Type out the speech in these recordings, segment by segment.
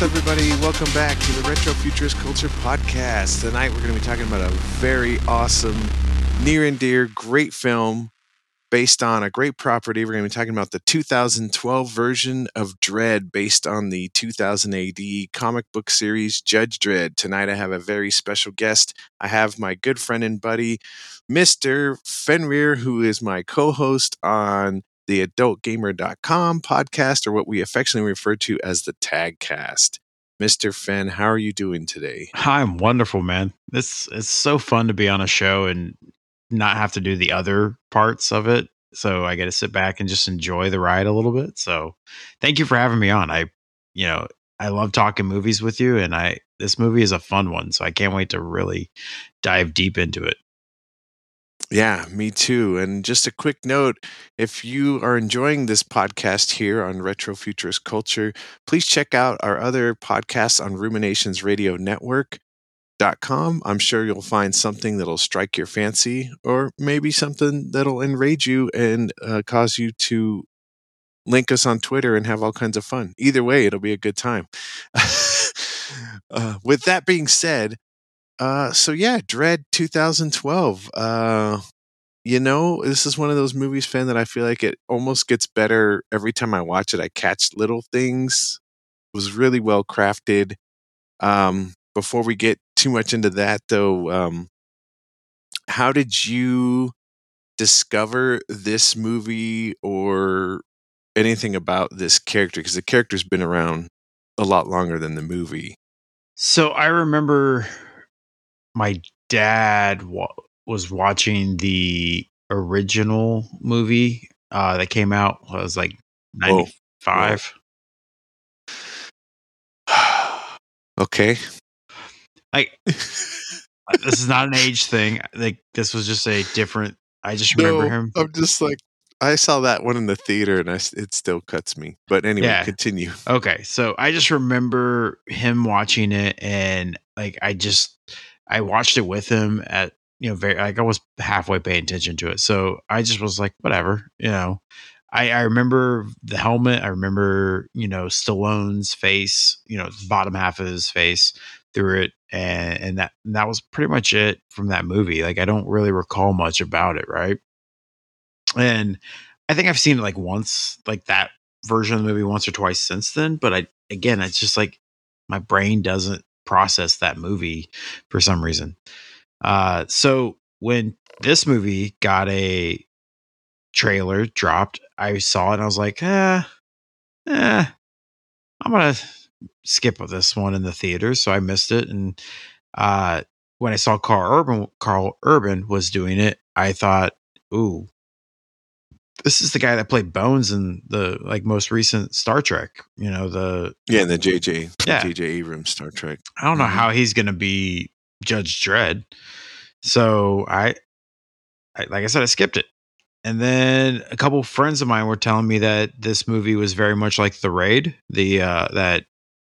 what's up, everybody? Welcome back to the Retro Futurist Culture Podcast. Tonight, we're going to be talking about a very awesome, near and dear, great film based on a great property. We're going to be talking about the 2012 version of Dredd based on the 2000 AD comic book series Judge Dredd. Tonight, I have a very special guest. I have my good friend and buddy, Mr. Fenrir, who is my co host on the adultgamer.com podcast, or what we affectionately refer to as the Tagcast. Mr. Fen, how are you doing today? I'm wonderful, man. This it's so fun to be on a show and not have to do the other parts of it. So I get to sit back and just enjoy the ride a little bit. So thank you for having me on. I, you know, I love talking movies with you, and I this movie is a fun one. So I can't wait to really dive deep into it. Yeah, me too. And just a quick note if you are enjoying this podcast here on Retro Futurist Culture, please check out our other podcasts on Ruminations Radio Network. Dot com. I'm sure you'll find something that'll strike your fancy, or maybe something that'll enrage you and uh, cause you to link us on Twitter and have all kinds of fun. Either way, it'll be a good time. uh, with that being said, uh, so yeah, Dredd 2012. Uh, you know, this is one of those movies, fan, that I feel like it almost gets better every time I watch it. I catch little things. It was really well crafted. Um, before we get too much into that, though, um, how did you discover this movie or anything about this character? Because the character's been around a lot longer than the movie. So I remember my dad wa- was watching the original movie uh, that came out. I was like ninety five. okay. Like this is not an age thing. Like this was just a different. I just remember No, him. I'm just like I saw that one in the theater, and I it still cuts me. But anyway, Yeah. continue. Okay, so I just remember him watching it, and like I just I watched it with him at you know very like I was halfway paying attention to it, so I just was like whatever, you know. I I remember the helmet. I remember you know Stallone's face, you know bottom half of his face through it, and and that and that was pretty much it from that movie. Like I don't really recall much about it, right? And I think I've seen it like once, like that version of the movie once or twice since then. But I again, it's just like my brain doesn't process that movie for some reason. Uh, so when this movie got a trailer dropped, I saw it and I was like, eh, eh, I'm gonna skip this one in the theater, So I missed it. And uh, when I saw Karl Urban, Karl Urban was doing it, I thought, ooh, this is the guy that played Bones in the like most recent Star Trek. You know the Yeah, and the JJ, Yeah. JJ Abrams Star Trek. I don't know Mhm. how he's going to be Judge Dredd. So I, I, like I said, I skipped it. And then a couple friends of mine were telling me that this movie was very much like The Raid, the uh, that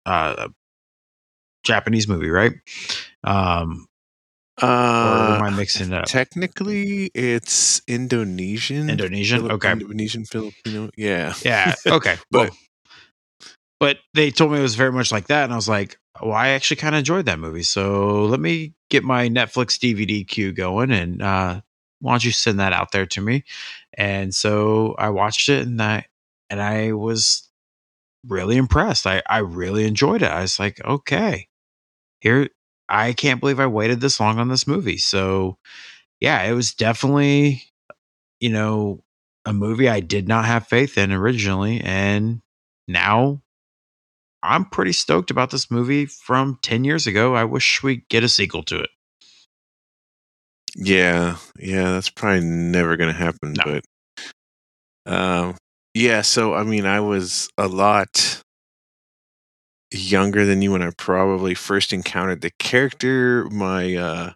uh, Japanese movie, right? Um, or am Uh, I mixing it up? technically, it's Indonesian. Indonesian? Philip- Okay. Indonesian Filipino. Yeah. Yeah. Okay. But- well, but they told me it was very much like that, and I was like, "Well, I actually kind of enjoyed that movie. So let me get my Netflix DVD queue going, and uh, why don't you send that out there to me?" And so I watched it, and I and I was really impressed. I I really enjoyed it. I was like, "Okay, here." I can't believe I waited this long on this movie. So, yeah, it was definitely, you know, a movie I did not have faith in originally. And now I'm pretty stoked about this movie from 10 years ago. I wish we get a sequel to it. Yeah, yeah, that's probably never going to happen. No. But, um, yeah. So I mean, I was a lot younger than you when I probably first encountered the character. My uh,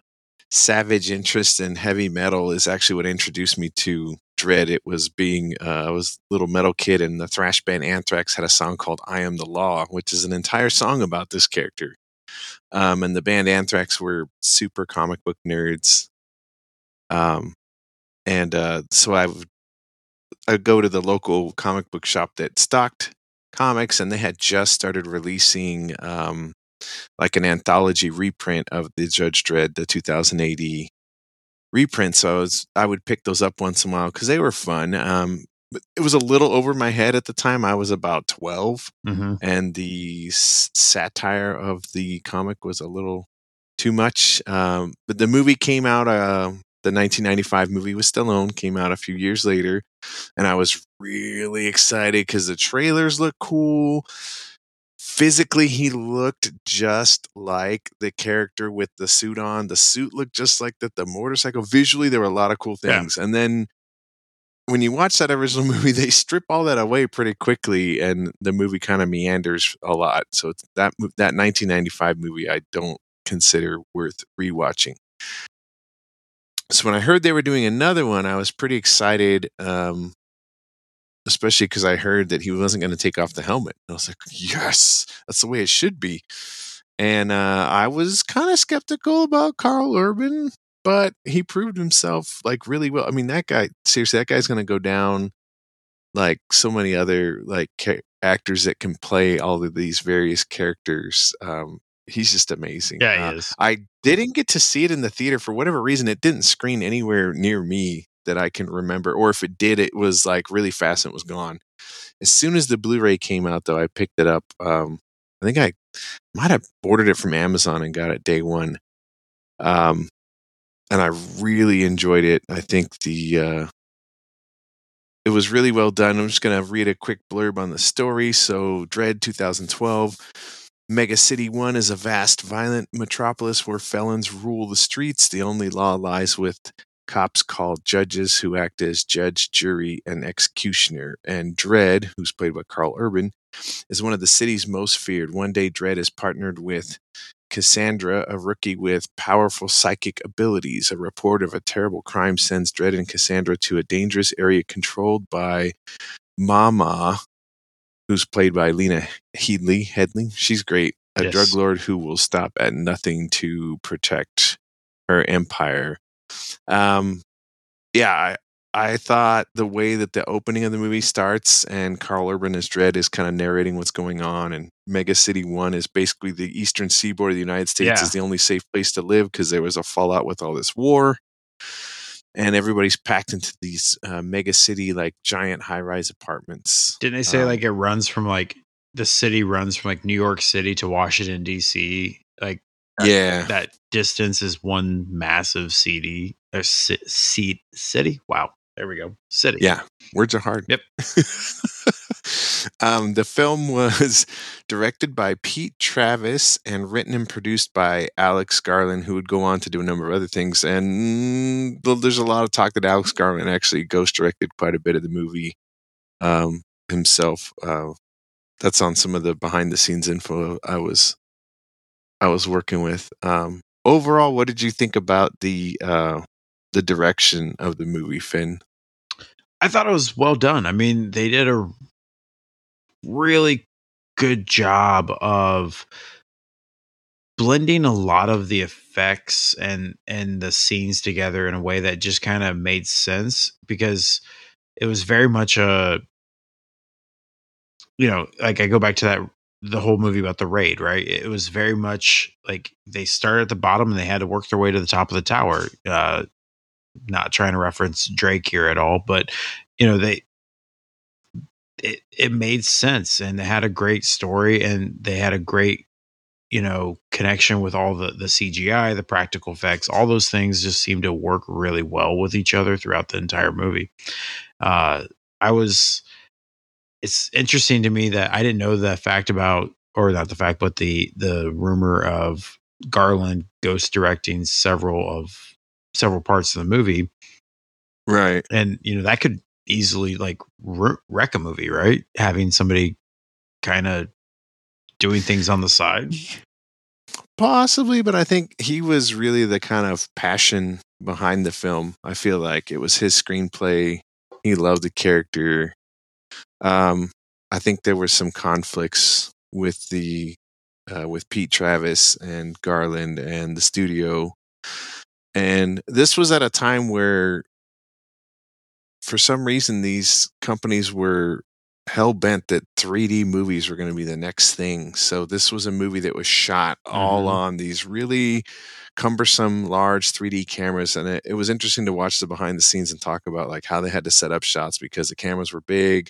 savage interest in heavy metal is actually what introduced me to Dredd. It was being uh, I was a little metal kid, and the thrash band Anthrax had a song called "I Am the Law," which is an entire song about this character. Um, and the band Anthrax were super comic book nerds. Um, and uh, so I would I'd go to the local comic book shop that stocked comics, and they had just started releasing um, like an anthology reprint of the Judge Dredd, the 2080 reprint. So I was I would pick those up once in a while because they were fun. Um, but it was a little over my head at the time. I was about 12, Mhm. and the s- satire of the comic was a little too much. Um, but the movie came out. Uh, the 1995 movie with Stallone came out a few years later, and I was really excited because the trailers look cool. Physically, he looked just like the character with the suit on. The suit looked just like that. The motorcycle. Visually, there were a lot of cool Yeah. things. And then when you watch that original movie, they strip all that away pretty quickly, and the movie kind of meanders a lot. So it's that that 1995 movie, I don't consider worth rewatching. So when I heard they were doing another one, I was pretty excited, um, especially because I heard that he wasn't going to take off the helmet. I was like, yes, that's the way it should be. And uh, I was kind of skeptical about Karl Urban, but he proved himself like really well. I mean, that guy, seriously, that guy's going to go down like so many other like ca- actors that can play all of these various characters. Um, he's just amazing. Yeah, Uh, he is. I didn't get to see it in the theater for whatever reason. It didn't screen anywhere near me that I can remember, or if it did, it was like really fast and it was gone. As soon as the Blu-ray came out, though, I picked it up. Um, I think I might have ordered it from Amazon and got it day one. Um, and I really enjoyed it. I think the uh, it was really well done. I'm just going to read a quick blurb on the story. So, Dredd 2012. Mega City 1 is a vast, violent metropolis where felons rule the streets. The only law lies with cops called judges who act as judge, jury, and executioner. And Dredd, who's played by Karl Urban, is one of the city's most feared. One day, Dredd is partnered with Cassandra, a rookie with powerful psychic abilities. A report of a terrible crime sends Dredd and Cassandra to a dangerous area controlled by Mama, who's played by Lena Headley. Headley, she's great. A Yes. drug lord who will stop at nothing to protect her empire. Um, yeah, I, I thought the way that the opening of the movie starts and Karl Urban as Dredd is kind of narrating what's going on, and Mega City One is basically the eastern seaboard of the United States Yeah. is the only safe place to live because there was a fallout with all this war, and everybody's packed into these uh, mega city like giant high rise apartments. Didn't they say Um, like it runs from like the city runs from like New York City to Washington D.C. Like that- Yeah. that distance is one massive city or ci- seat city. Wow, there we go, city. Yeah, words are hard. Yep. um, the film was directed by Pete Travis and written and produced by Alex Garland, who would go on to do a number of other things. And mm, there's a lot of talk that Alex Garland actually ghost directed quite a bit of the movie um, himself. Uh, that's on some of the behind the scenes info I was I was working with. Um, overall, what did you think about the uh, the direction of the movie, Finn? I thought it was well done. I mean, they did a really good job of blending a lot of the effects and and the scenes together in a way that just kind of made sense because it was very much a you know, like I go back to that the whole movie about the raid, right? It was very much like they started at the bottom and they had to work their way to the top of the tower. Uh not trying to reference Drake here at all, but you know, they it it made sense and they had a great story and they had a great you know connection with all the the CGI, the practical effects, all those things just seemed to work really well with each other throughout the entire movie. Uh I was it's interesting to me that I didn't know the fact about or not the fact but the the rumor of Garland ghost directing several of several parts of the movie Right. and you know that could easily like wreck a movie right having somebody kind of doing things on the side Possibly, but I think he was really the kind of passion behind the film. I feel like it was his screenplay. He loved the character. Um, I think there were some conflicts with the uh, with Pete Travis and Garland and the studio, and this was at a time where, for some reason, these companies were hell bent that 3D movies were going to be the next thing. So this was a movie that was shot all Mhm. on these really cumbersome large 3D cameras and it, it was interesting to watch the behind the scenes and talk about like how they had to set up shots because the cameras were big.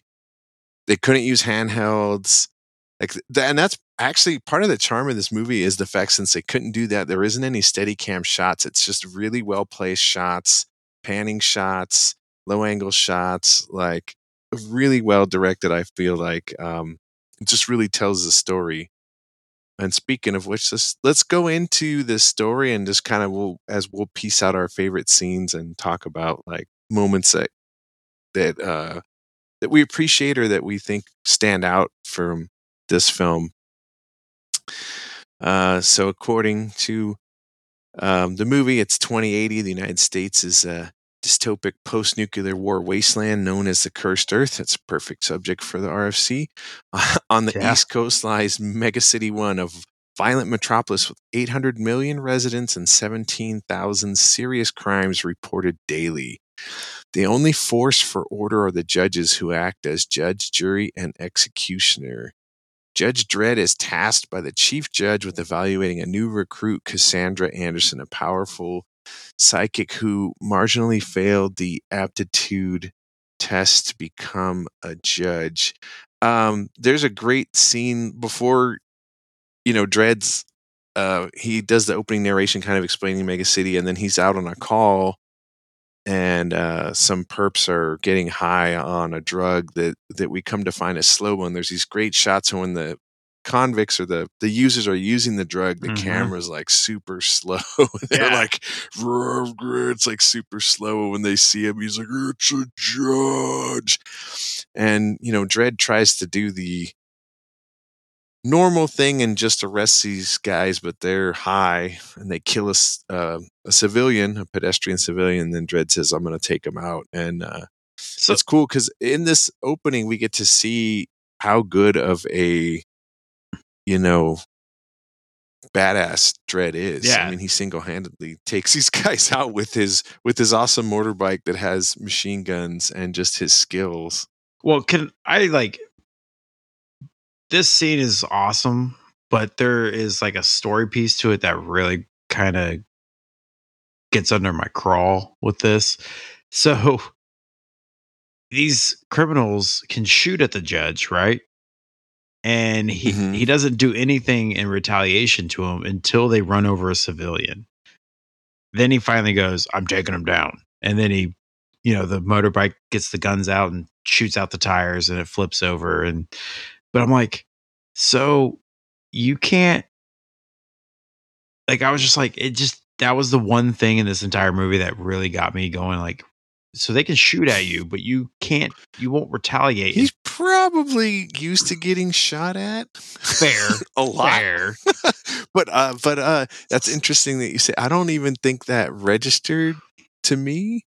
They couldn't use handhelds. Like and that's actually part of the charm of this movie is the fact since they couldn't do that there isn't any steady cam shots. It's just really well placed shots, panning shots, low angle shots, like really well directed i feel like um it just really tells the story and speaking of which let's let's go into this story and just kind of we'll as we'll piece out our favorite scenes and talk about like moments that that uh that we appreciate or that we think stand out from this film uh so according to um, the movie it's 2080 the united states is a dystopic post nuclear war wasteland known as the Cursed Earth. It's a perfect subject for the RFC. On the Yeah. East Coast lies Megacity One, a violent metropolis with 800 million residents and 17,000 serious crimes reported daily. The only force for order are the judges who act as judge, jury, and executioner. Judge Dredd is tasked by the chief judge with evaluating a new recruit, Cassandra Anderson, a powerful psychic who marginally failed the aptitude test to become a judge. Um, there's a great scene before, you know, Dredd's. Uh, he does the opening narration, kind of explaining Mega City, and then he's out on a call, and uh, some perps are getting high on a drug that that we come to find is slow. And there's these great shots when the convicts or the the users are using the drug the Mhm. camera's like super slow they're Yeah. like it's like super slow when they see him he's like it's a judge and you know Dredd tries to do the normal thing and just arrest these guys but they're high and they kill a, uh, a civilian a pedestrian civilian then Dredd says i'm going to take him out and uh, So it's cool because in this opening we get to see how good of a you know badass Dredd is. Yeah. I mean, he single handedly takes these guys out with his with his awesome motorbike that has machine guns and just his skills. Well, can I like this scene is awesome, but there is like a story piece to it that really kind of gets under my crawl with this. So these criminals can shoot at the judge, right? And he Mhm. he doesn't do anything in retaliation to him until they run over a civilian. Then he finally goes, "I'm taking him down." And then he, you know, the motorbike gets the guns out and shoots out the tires and it flips over and but I'm like, "So you can't like I was just like it just that was the one thing in this entire movie that really got me going like so they can shoot at you, but you can't you won't retaliate. He's probably used to getting shot at. Fair. a lot. fair. but uh but uh that's interesting that you say I don't even think that registered to me.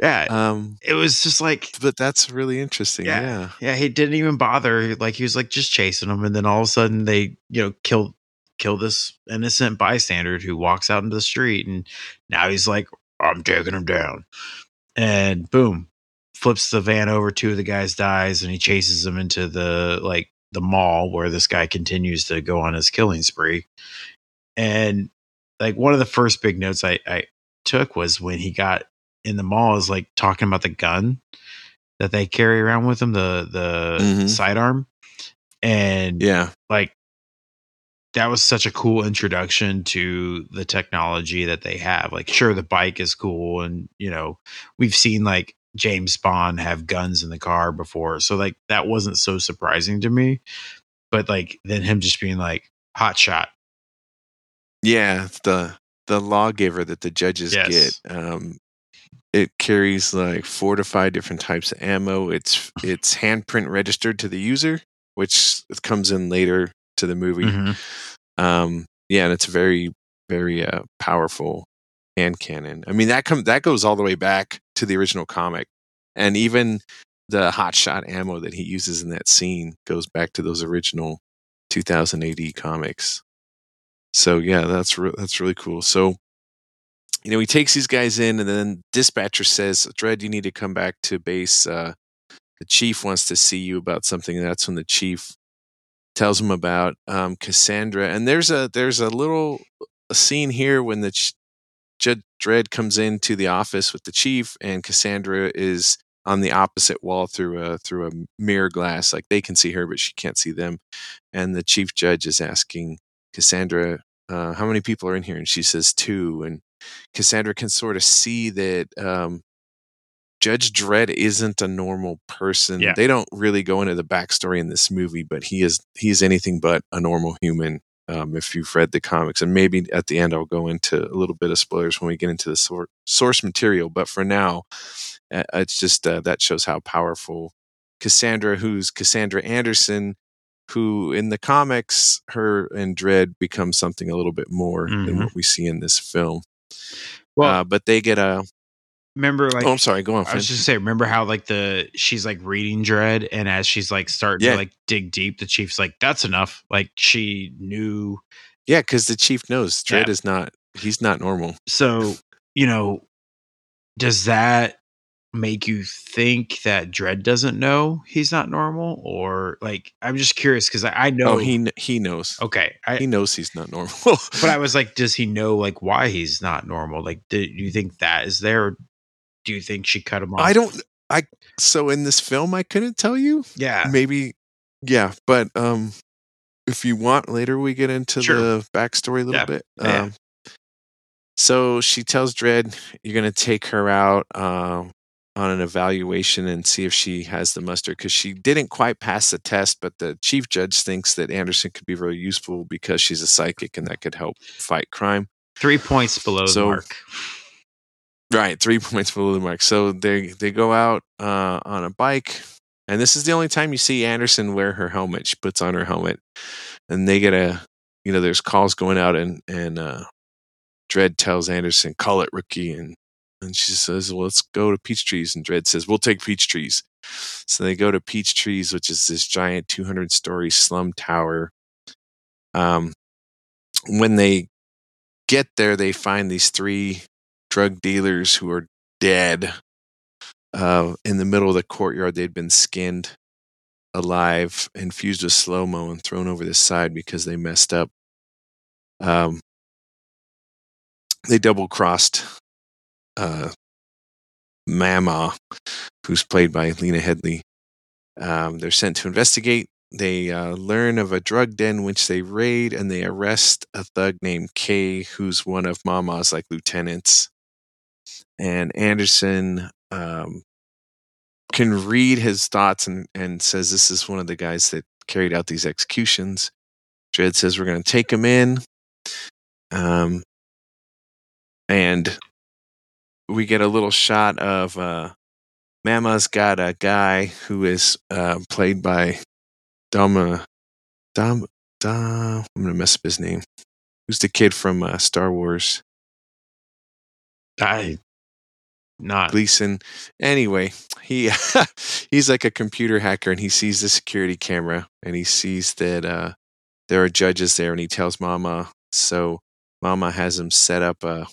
Yeah. Um it was just like but that's really interesting. Yeah. Yeah. Yeah, he didn't even bother. Like he was like just chasing them, and then all of a sudden they, you know, kill kill this innocent bystander who walks out into the street, and now he's like, "I'm taking him down," and boom, flips the van over. Two of the guys dies, and he chases them into the like the mall where this guy continues to go on his killing spree. And like one of the first big notes I, I took was when he got in the mall is like talking about the gun that they carry around with them, the the Mhm. sidearm. And Yeah. like that was such a cool introduction to the technology that they have. Like, sure, the bike is cool, and you know, we've seen like James Bond have guns in the car before, so like that wasn't so surprising to me. But like then him just being like hot shot, Yeah, the the lawgiver that the judges Yes. get. Um, it carries like four to five different types of ammo. It's it's handprint registered to the user, which comes in later to the movie. Mm-hmm. Um, yeah, and it's very very uh, powerful hand cannon. I mean that come that goes all the way back to the original comic, and even the hot shot ammo that he uses in that scene goes back to those original 2000 AD comics. So yeah, that's re- that's really cool. So you know, he takes these guys in, and then dispatcher says, "Dredd, you need to come back to base. Uh, the chief wants to see you about something. That's when the chief tells him about um, Cassandra. And there's a there's a little a scene here when the ch- Judge Dredd comes into the office with the chief, and Cassandra is on the opposite wall through a through a mirror glass. Like they can see her, but she can't see them. And the chief judge is asking Cassandra, uh, "How many people are in here?" And she says two. And Cassandra can sort of see that um, Judge Dredd isn't a normal person. Yeah. They don't really go into the backstory in this movie, but he is he is anything but a normal human. Um, if you've read the comics, and maybe at the end I'll go into a little bit of spoilers when we get into the sor- source material. But for now, uh, it's just uh, that shows how powerful Cassandra, who's Cassandra Anderson, who in the comics, her and Dredd become something a little bit more than Mhm. what we see in this film. Well, uh, but they get a. remember, like oh, I'm sorry. Go on. I was just say, remember how like the she's like reading Dredd, and as she's like starting Yeah. to like dig deep, the chief's like, "That's enough." Like she knew. Yeah, because the chief knows Dredd Yeah. is not. He's not normal. So you know, does that make you think that Dredd doesn't know he's not normal, or like I'm just curious because I, I know Oh, he he knows. okay, I He knows he's not normal. but I was like, does he know like why he's not normal? Like, do, do you think that is there? Or do you think she cut him off? I don't. I so in this film I couldn't tell you. Yeah, Maybe. Yeah, but um, if you want, later we get into Sure. the backstory a little Yeah. bit. Yeah. Um, so she tells Dredd, "You're to take her out um, on an evaluation and see if she has the muster because she didn't quite pass the test, but the chief judge thinks that Anderson could be really useful because she's a psychic and that could help fight crime." three points below So- the mark. Right, three points below the mark. So they they go out uh, on a bike, and this is the only time you see Anderson wear her helmet. She puts on her helmet, and they get a, you know, there's calls going out, and and uh, Dredd tells Anderson, "Call it, rookie," and and she says, "Well, let's go to Peach Trees," and Dredd says, "We'll take Peach Trees." So they go to Peach Trees, which is this giant 200 story slum tower. Um, when they get there, they find these three drug dealers who are dead uh, in the middle of the courtyard. They'd been skinned alive, infused with slow mo, and thrown over the side because they messed up. Um, they double crossed uh, Mama, who's played by Lena Headley. Um, they're sent to investigate. They uh, learn of a drug den which they raid, and they arrest a thug named Kay, who's one of Mama's like lieutenants. And Anderson um, can read his thoughts and, and says this is one of the guys that carried out these executions. Dredd says we're going to take him in. Um, and we get a little shot of uh, Mama's got a guy who is uh, played by Dama. Dom, Dom, I'm going to mess up his name. Who's the kid from uh, Star Wars? I not Gleeson. Anyway, he he's like a computer hacker, and he sees the security camera, and he sees that uh, there are judges there, and he tells Mama. So Mama has him set up a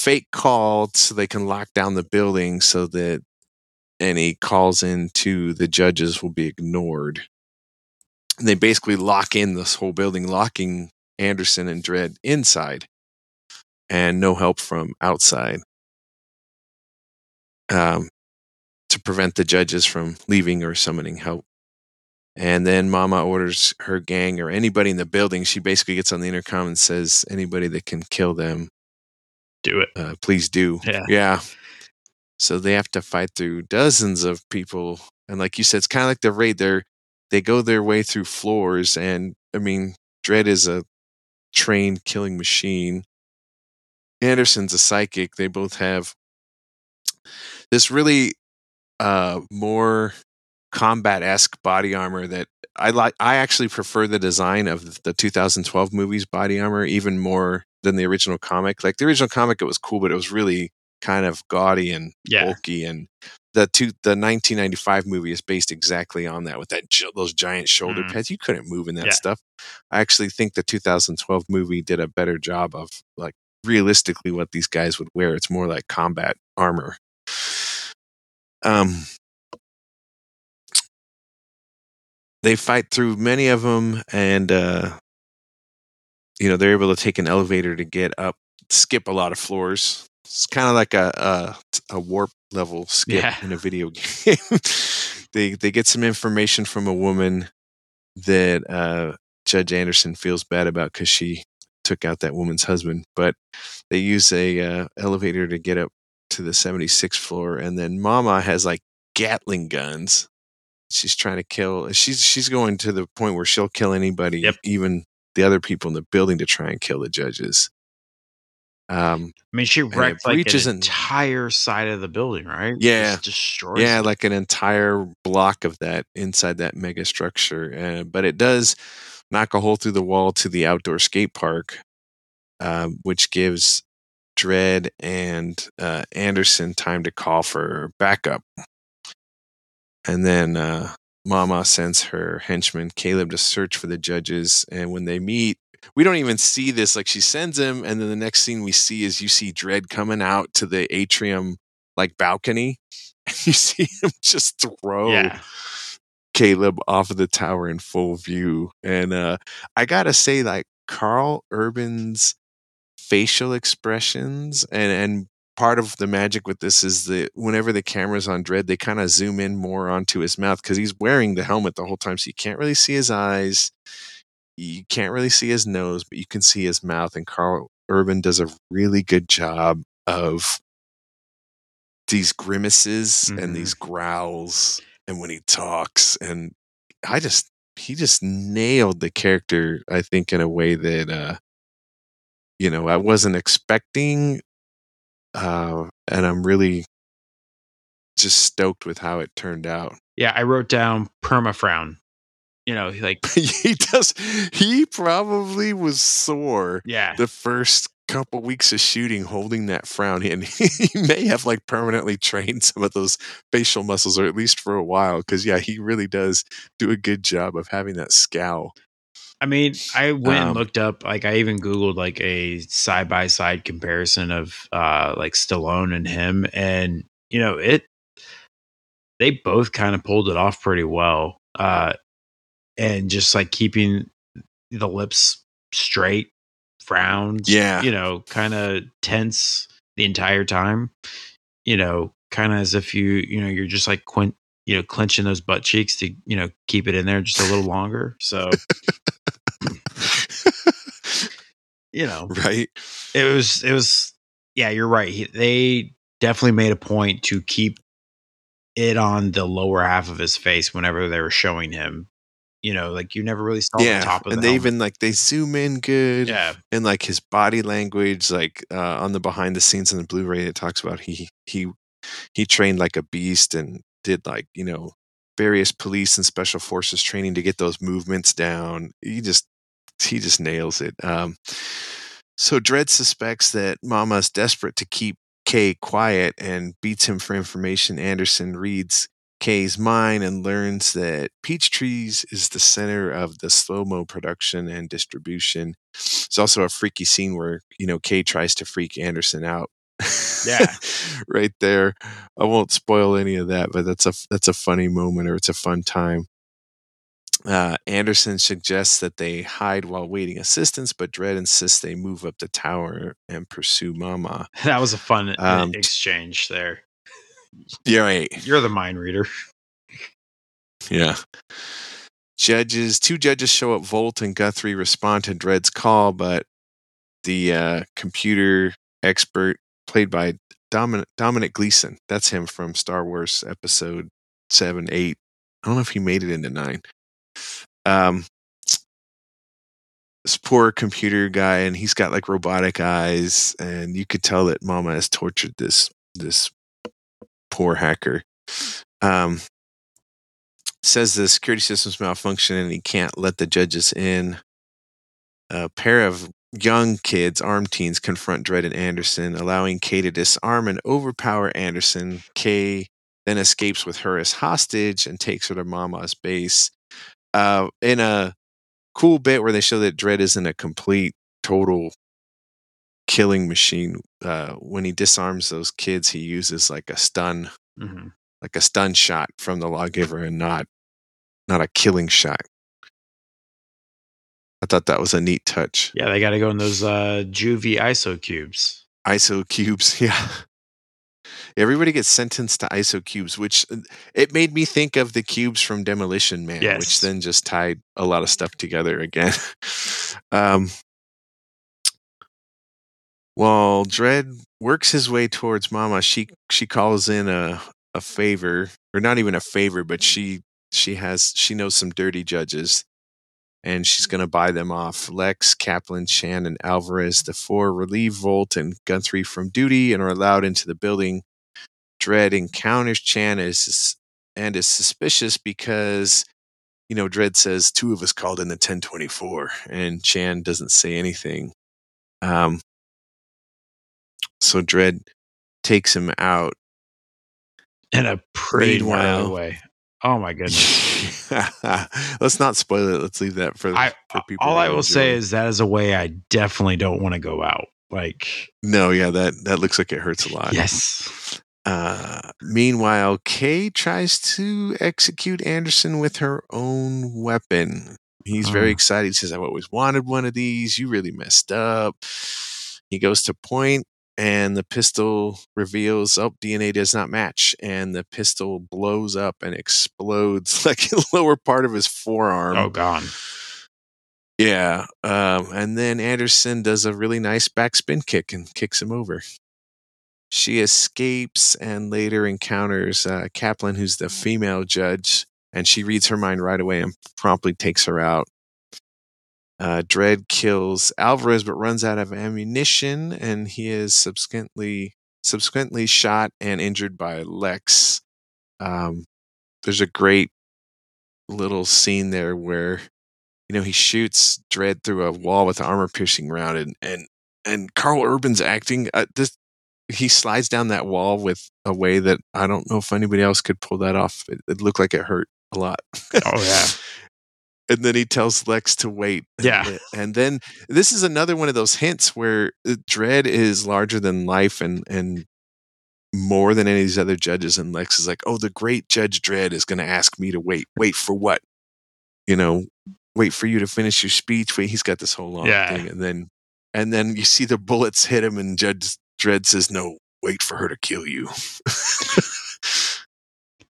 fake call so they can lock down the building, so that any calls into the judges will be ignored. And they basically lock in this whole building, locking Anderson and Dredd inside, and no help from outside um, to prevent the judges from leaving or summoning help. And then Mama orders her gang or anybody in the building. She basically gets on the intercom and says, "Anybody that can kill them, do it. uh, please do." Yeah. Yeah. So they have to fight through dozens of people, and like you said, it's kind of like the raid. They're they go their way through floors, and I mean, Dredd is a trained killing machine. Anderson's a psychic. They both have this really uh, more combat esque body armor that I like. I actually prefer the design of the 2012 movie's body armor even more than the original comic. Like the original comic, it was cool, but it was really kind of gaudy and Yeah. bulky. And the two, the 1995 movie is based exactly on that with that those giant shoulder Mm. pads. You couldn't move in that Yeah. stuff. I actually think the 2012 movie did a better job of like realistically what these guys would wear. It's more like combat armor. Um, they fight through many of them, and uh, you know they're able to take an elevator to get up, skip a lot of floors. It's kind of like a, a a warp level skip Yeah. in a video game. they they get some information from a woman that uh, Judge Anderson feels bad about because she took out that woman's husband. But they use a uh, elevator to get up to the 76th floor, and then Mama has like Gatling guns. She's trying to kill. She's she's going to the point where she'll kill anybody, Yep. even the other people in the building, to try and kill the judges. Um, I mean, she wrecked like an an- entire side of the building, right? Yeah. Just destroys. yeah, it. like an entire block of that inside that mega structure. Uh, but it does knock a hole through the wall to the outdoor skate park, um, which gives Dredd and uh, Anderson time to call for backup. And then uh, Mama sends her henchman Caleb to search for the judges. And when they meet, we don't even see this. Like she sends him, and then the next scene we see is you see Dredd coming out to the atrium like balcony. And you see him just throw yeah. Caleb off of the tower in full view. And uh, I gotta say, like Karl Urban's facial expressions and and part of the magic with this is that whenever the camera's on Dredd, they kind of zoom in more onto his mouth because he's wearing the helmet the whole time, so you can't really see his eyes. You can't really see his nose, but you can see his mouth. And Karl Urban does a really good job of these grimaces Mhm. and these growls and when he talks and I just he just nailed the character I think in a way that uh you know I wasn't expecting uh and I'm really just stoked with how it turned out. Yeah. I wrote down perma frown. You know, like he does he probably was sore yeah. the first couple weeks of shooting holding that frown and he may have like permanently trained some of those facial muscles or at least for a while because yeah he really does do a good job of having that scowl I mean, I went and Um, looked up like I even googled like a side by side comparison of uh like Stallone and him and you know, it they both kind of pulled it off pretty well. Uh and just like keeping the lips straight, frowns, Yeah. you know, kind of tense the entire time. You know, kind of as if you, you know, you're just like quin- you know, clenching those butt cheeks to, you know, keep it in there just a little longer. So, you know, right. it was it was yeah you're right He- they definitely made a point to keep it on the lower half of his face whenever they were showing him you know like you never really saw the yeah top of and the they helmet. even like they zoom in good yeah. and like his body language like uh on the behind the scenes in the blu-ray it talks about he he he trained like a beast and did like you know various police and special forces training to get those movements down. He just he just nails it um so Dredd suspects that Mama's desperate to keep Kay quiet and beats him for information. Anderson reads Kay's mind and learns that Peachtrees is the center of the slow mo production and distribution. It's also a freaky scene where, you know, Kay tries to freak Anderson out. Yeah. right there. I won't spoil any of that, but that's a that's a funny moment or it's a fun time. Uh, Anderson suggests that they hide while waiting assistance, but Dredd insists they move up the tower and pursue Mama. that was a fun Um, exchange there Yeah, right. you're the mind reader Yeah. Judges, two judges show up. Volt and Guthrie respond to Dredd's call, but the uh, computer expert, played by Dominic, Dominic Gleeson, that's him from Star Wars Episode Seven, Eight. I don't know if he made it into nine. Um, this poor computer guy, and he's got like robotic eyes, and you could tell that Mama has tortured this this poor hacker. Um, says the security system's malfunction and he can't let the judges in. A pair of young kids, armed teens, confront Dredd and Anderson, allowing Kay to disarm and overpower Anderson. Kay then escapes with her as hostage and takes her to Mama's base. Uh, in a cool bit where they show that Dredd isn't a complete, total killing machine. Uh, when he disarms those kids, he uses like a stun hmm like a stun shot from the lawgiver and not not a killing shot. I thought that was a neat touch. Yeah, they got to go in those uh, juvie ISO cubes. ISO cubes, yeah. Everybody gets sentenced to ISO cubes, which uh, it made me think of the cubes from Demolition Man, Yes. which then just tied a lot of stuff together again. um, while Dredd works his way towards Mama, she she calls in a a favor, or not even a favor, but she she has she knows some dirty judges, and she's gonna buy them off. Lex, Kaplan, Chan, and Alvarez, the four relieve Volt and Guthrie from duty and are allowed into the building. Dredd encounters Chan is, and is suspicious because you know Dredd says two of us called in the 1024, and Chan doesn't say anything. Um, so Dredd takes him out. In a pretty gnarly way. Oh my goodness. Let's not spoil it. Let's leave that for, I, for people. all I will say is that is a way I definitely don't want to go out. Like, no, yeah, that that looks like it hurts a lot. yes. Uh, meanwhile, Kay tries to execute Anderson with her own weapon. He's very Oh. excited. He says, I've always wanted one of these. You really messed up. He goes to point, and the pistol reveals, oh, DNA does not match. And the pistol blows up and explodes like the lower part of his forearm. Oh, gone. Yeah. Um, and then Anderson does a really nice backspin kick and kicks him over. She escapes and later encounters uh, Kaplan, who's the female judge, and she reads her mind right away and promptly takes her out. Uh, Dredd kills Alvarez but runs out of ammunition, and he is subsequently subsequently shot and injured by Lex. Um, there's a great little scene there where you know he shoots Dredd through a wall with an armor piercing round, and and and Karl Urban's acting. Uh, this he slides down that wall with a way that I don't know if anybody else could pull that off. It, it looked like it hurt a lot. Oh, yeah. and then he tells Lex to wait. Yeah. And then this is another one of those hints where uh, Dredd is larger than life and and more than any of these other judges. And Lex is like, "Oh, the great Judge Dredd is going to ask me to wait. Wait for what? You know, wait for you to finish your speech. Wait, he's got this whole long Yeah. thing, and then and then you see the bullets hit him, and Judge Dredd says, "No, wait for her to kill you."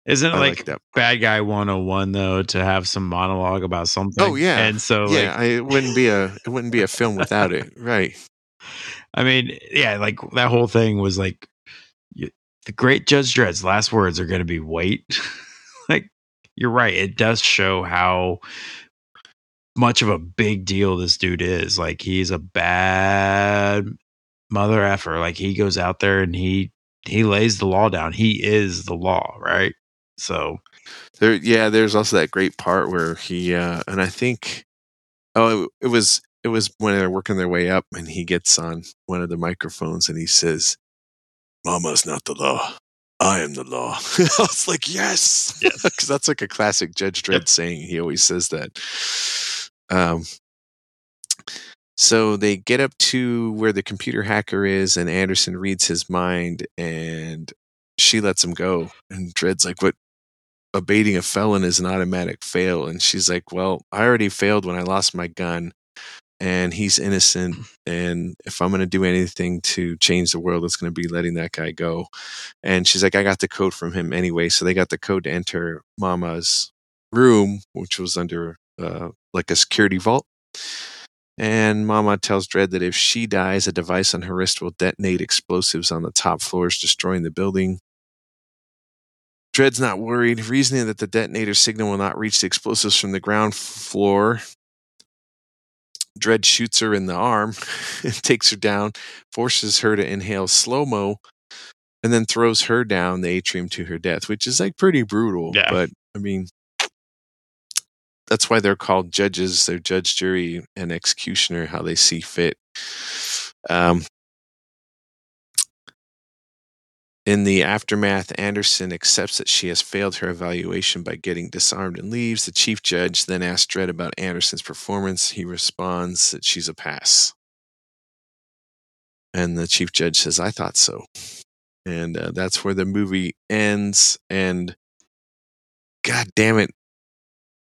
Isn't it I like, like bad guy 101 though to have some monologue about something? Oh, yeah. And so like yeah, I, it wouldn't be a it wouldn't be a film without it, right? I mean, yeah, like that whole thing was like you, the great Judge Dredd's last words are going to be wait. like you're right, it does show how much of a big deal this dude is. Like he's a bad mother effer. Like he goes out there and he he lays the law down. He is the law, right? So There, yeah. There's also that great part where he uh, and I think, oh, it, it was it was when they're working their way up, and he gets on one of the microphones and he says, "Mama's not the law." I am the law. I was like, yes, Yes. because that's like a classic Judge Dredd Yep. saying. He always says that. Um, so they get up to where the computer hacker is, and Anderson reads his mind, and she lets him go. And Dredd's like, "What? Abating a felon is an automatic fail." And she's like, "Well, I already failed when I lost my gun, and he's innocent. And if I'm going to do anything to change the world, it's going to be letting that guy go." And she's like, "I got the code from him anyway." So they got the code to enter Mama's room, which was under uh, like a security vault. And Mama tells Dredd that if she dies, a device on her wrist will detonate explosives on the top floors, destroying the building. Dredd's not worried, reasoning that the detonator signal will not reach the explosives from the ground floor. Dredd shoots her in the arm, takes her down, forces her to inhale slow mo, and then throws her down the atrium to her death, which is like pretty brutal. Yeah. But I mean, that's why they're called judges. They're judge, jury, and executioner, how they see fit. Um, in the aftermath, Anderson accepts that she has failed her evaluation by getting disarmed and leaves. The chief judge then asks Dredd about Anderson's performance. He responds that she's a pass. And the chief judge says, I thought so. And uh, that's where the movie ends. And God damn it.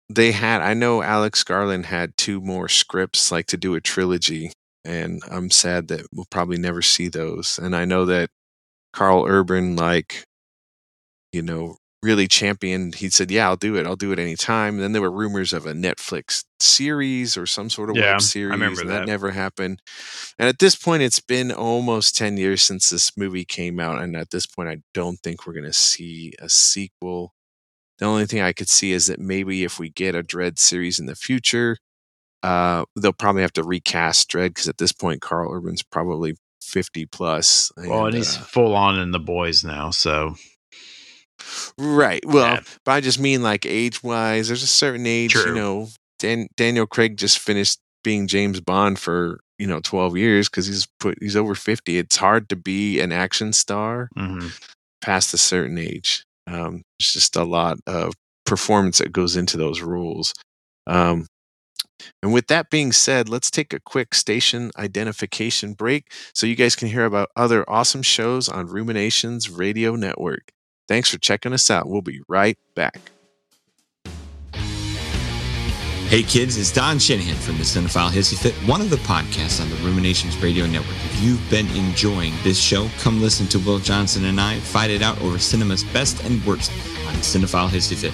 They had I know Alex Garland had two more scripts like to do a trilogy and I'm sad that we'll probably never see those. And I know that Karl Urban like you know really championed he said yeah I'll do it I'll do it anytime and then there were rumors of a Netflix series or some sort of Yeah, web series remember and that. that. never happened and at this point it's been almost 10 years since this movie came out and at this point I don't think we're going to see a sequel the only thing I could see is that maybe if we get a Dredd series in the future, uh, they'll probably have to recast Dredd because at this point, Karl Urban's probably 50 plus. well, and he's uh, full on in the boys now, so right. Well, Yeah. but I just mean like age wise, there's a certain age, you know. Dan- Daniel Craig just finished being James Bond for you know 12 years because he's put he's over 50. It's hard to be an action star mhm. past a certain age. Um, there's just a lot of performance that goes into those rules. Um, and with that being said, let's take a quick station identification break so you guys can hear about other awesome shows on Ruminations Radio Network. Thanks for checking us out. We'll be right back. Hey kids, it's Don Shanahan from the Cinephile Hissy Fit, one of the podcasts on the Ruminations Radio Network. If you've been enjoying this show, come listen to Will Johnson and I fight it out over cinema's best and worst on Cinephile Hissy Fit.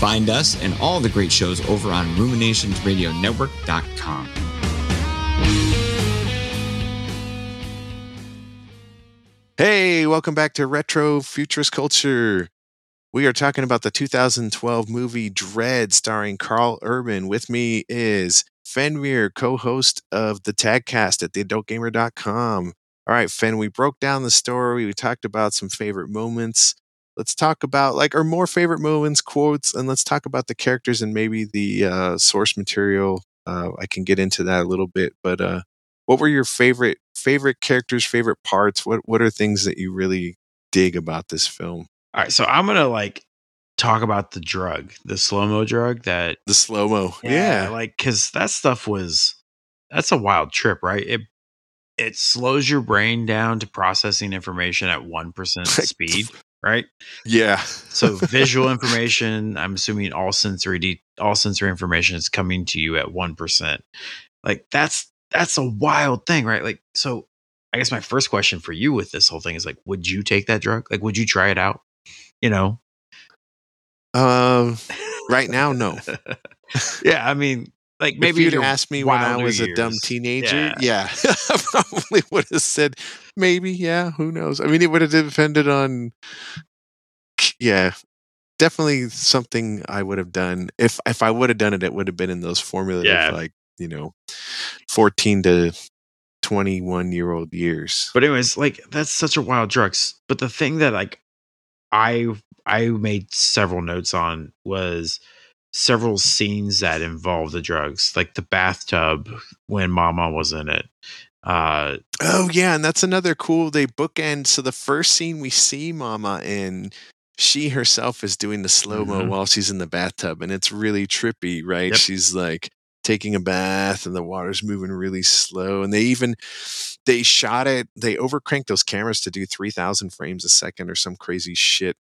Find us and all the great shows over on ruminationsradionetwork.com. Hey, welcome back to Retro Futurist Culture. We are talking about the 2012 movie Dredd starring Karl Urban. With me is Fenrir, co host of the Tagcast at theadultgamer.com. All right, Fen, we broke down the story. We talked about some favorite moments. Let's talk about like our more favorite moments, quotes, and let's talk about the characters and maybe the uh, source material. Uh, I can get into that a little bit, but uh, what were your favorite favorite characters, favorite parts? What what are things that you really dig about this film? All right, so I'm gonna like talk about the drug, the slow mo drug that The slow mo, yeah, like because that stuff was that's a wild trip, right? It it slows your brain down to processing information at one percent speed, right? yeah. So visual information, I'm assuming all sensory de- all sensory information is coming to you at one percent. Like that's that's a wild thing, right? Like so. I guess my first question for you with this whole thing is like, would you take that drug? Like, would you try it out? You know, Um, right now, no. yeah, I mean, like Maybe if you'd asked me when I was a dumb teenager, Yeah. yeah, I probably would have said maybe, yeah. Who knows? I mean, it would have depended on, yeah, definitely something I would have done. If if I would have done it, it would have been in those formulative, Yeah. like you know, fourteen to twenty one year old years. But anyways, like that's such a wild drugs But the thing that like I I made several notes on was several scenes that involved the drugs, like the bathtub when Mama was in it. Uh, Oh yeah, and that's another cool. They bookend. So the first scene we see Mama in, she herself is doing the slow mo Mhm. while she's in the bathtub, and it's really trippy, right? Yep. She's like taking a bath, and the water's moving really slow. And they even they shot it. They overcranked those cameras to do three thousand frames a second or some crazy shit,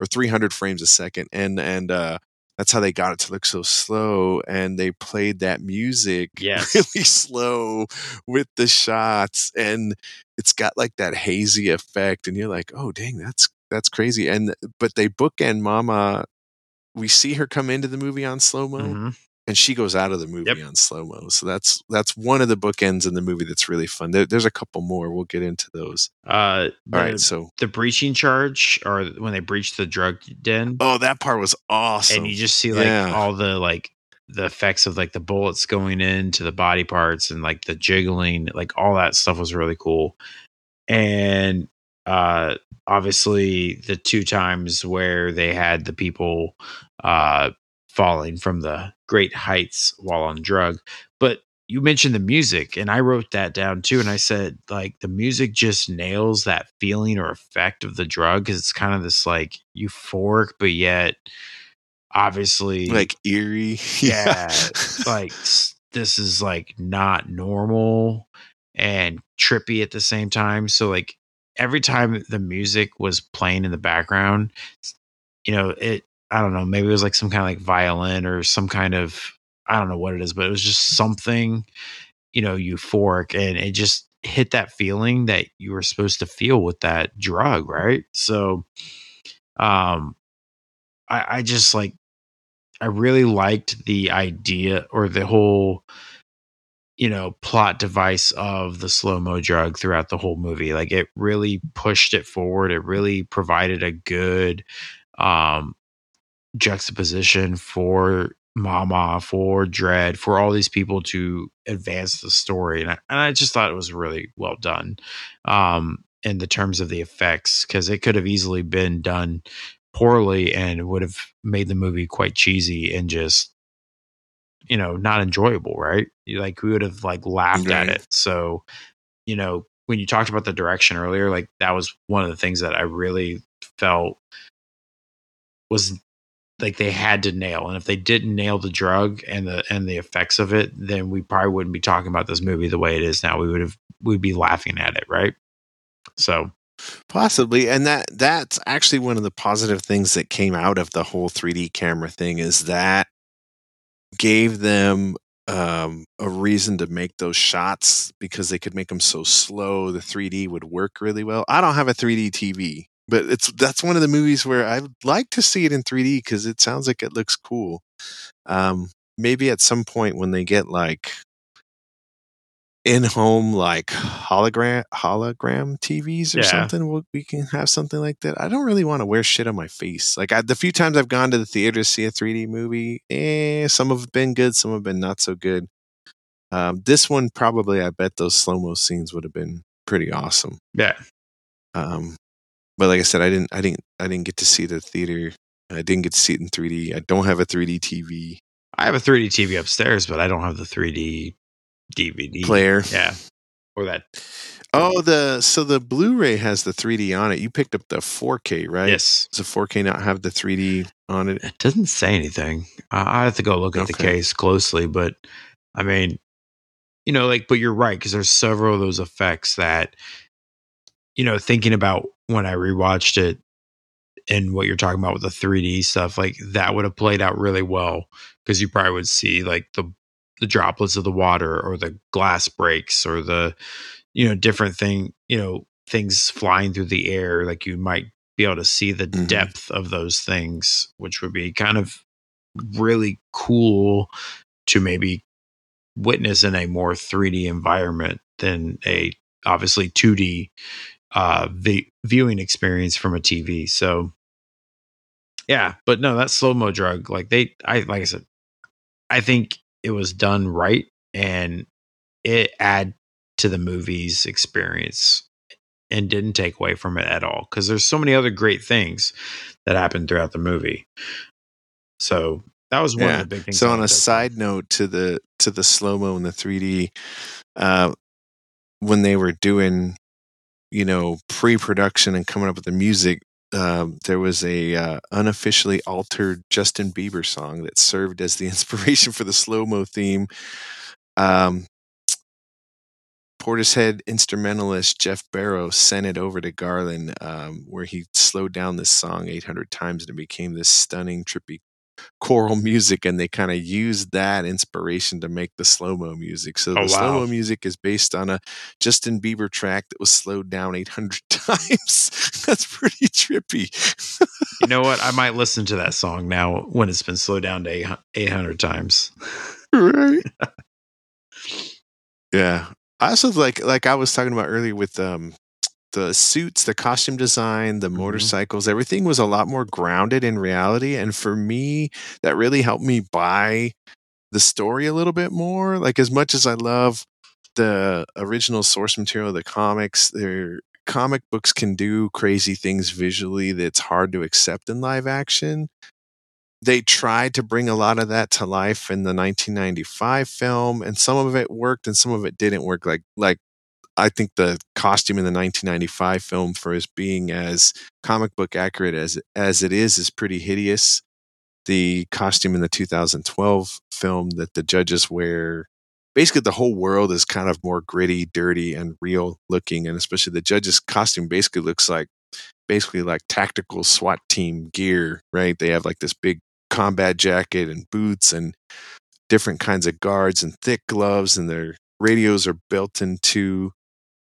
or three hundred frames a second, and and uh, that's how they got it to look so slow. And they played that music Yes. really slow with the shots and it's got like that hazy effect and you're like oh dang that's that's crazy and but they bookend mama we see her come into the movie on slow mo mhm. And she goes out of the movie Yep. on slow mo so that's that's one of the bookends in the movie that's really fun. There, there's a couple more. We'll get into those. Uh, the, all right so the breaching charge or when they breached the drug den, oh that part was awesome and you just see like Yeah. all the like the effects of like the bullets going into the body parts and like the jiggling like all that stuff was really cool. And uh obviously the two times where they had the people uh falling from the great heights while on drug but you mentioned the music and i wrote that down too and i said like the music just nails that feeling or effect of the drug because it's kind of this like euphoric but yet obviously like eerie yeah. Like this is like not normal and trippy at the same time so like every time the music was playing in the background you know it I don't know, maybe it was like some kind of like violin or some kind of I don't know what it is, but it was just something, you know, euphoric and it just hit that feeling that you were supposed to feel with that drug, right? So um I, I just like I really liked the idea or the whole you know plot device of the slow mo drug throughout the whole movie like it really pushed it forward it really provided a good um juxtaposition for mama for Dredd for all these people to advance the story and I, and I just thought it was really well done um in the terms of the effects because it could have easily been done poorly and would have made the movie quite cheesy and just you know not enjoyable right? Like we would have like laughed at it. So you know when you talked about the direction earlier like that was one of the things that i really felt was like they had to nail and if they didn't nail the drug and the and the effects of it then we probably wouldn't be talking about this movie the way it is now we would have we'd be laughing at it right so Possibly, and that that's actually one of the positive things that came out of the whole 3D camera thing is that gave them um, a reason to make those shots because they could make them so slow. The 3D would work really well. I don't have a 3D TV, but it's that's one of the movies where I'd like to see it in 3D because it sounds like it looks cool. Um, maybe at some point when they get like in-home like hologram hologram TVs or Yeah. something, we we can have something like that. I don't really want to wear shit on my face. Like I, the few times I've gone to the theater to see a 3D movie, eh, some have been good, some have been not so good. Um, this one probably, I bet those slow mo scenes would have been pretty awesome. yeah Um, but like I said, I didn't, I didn't, I didn't get to see the theater. I didn't get to see it in 3D. I don't have a 3D TV i have a 3d tv upstairs but i don't have the 3d dvd player. yeah or that Oh, the so the Blu-ray has the 3D on it. You picked up the 4K, right? yes Does the 4K not have the 3D on it? It doesn't say anything. I I have to go look at the case closely, but I mean, you know, like, but you're right because there's several of those effects that, you know, thinking about when I rewatched it and what you're talking about with the 3D stuff, like that would have played out really well because you probably would see like the the droplets of the water or the glass breaks or the you know different thing you know things flying through the air like you might be able to see the Mhm. depth of those things which would be kind of really cool to maybe witness in a more 3D environment than a obviously 2D uh vi- viewing experience from a TV. So yeah, but no, that slow mo drug, like they, I like I said, I think it was done right and it add to the movie's experience and didn't take away from it at all because there's so many other great things that happened throughout the movie. So that was one Yeah. of the big things. So on a side note to the to the slow mo and the 3D, uh, when they were doing, you know, pre-production and coming up with the music, um, there was a uh, unofficially altered Justin Bieber song that served as the inspiration for the slow mo theme. Um, Portishead instrumentalist Geoff Barrow sent it over to Garland, um, where he slowed down this song 800 times and it became this stunning, trippy choral music. And they kind of used that inspiration to make the slow mo music. So Oh, the slow mo music is based on a Justin Bieber track that was slowed down 800 times. That's pretty trippy. You know what? I might listen to that song now when it's been slowed down to 800 times. right yeah i also like like i was talking about earlier with um the suits the costume design the Mhm. motorcycles everything was a lot more grounded in reality and for me that really helped me buy the story a little bit more like as much as i love the original source material of the comics their comic books can do crazy things visually that's hard to accept in live action they tried to bring a lot of that to life in the 1995 film and some of it worked and some of it didn't work like like i think the costume in the 1995 film for as being as comic book accurate as as it is is pretty hideous the costume in the 2012 film that the judges wear basically the whole world is kind of more gritty dirty and real looking and especially the judge's costume basically looks like basically like tactical SWAT team gear, right? They have like this big combat jacket and boots and different kinds of guards and thick gloves, and their radios are built into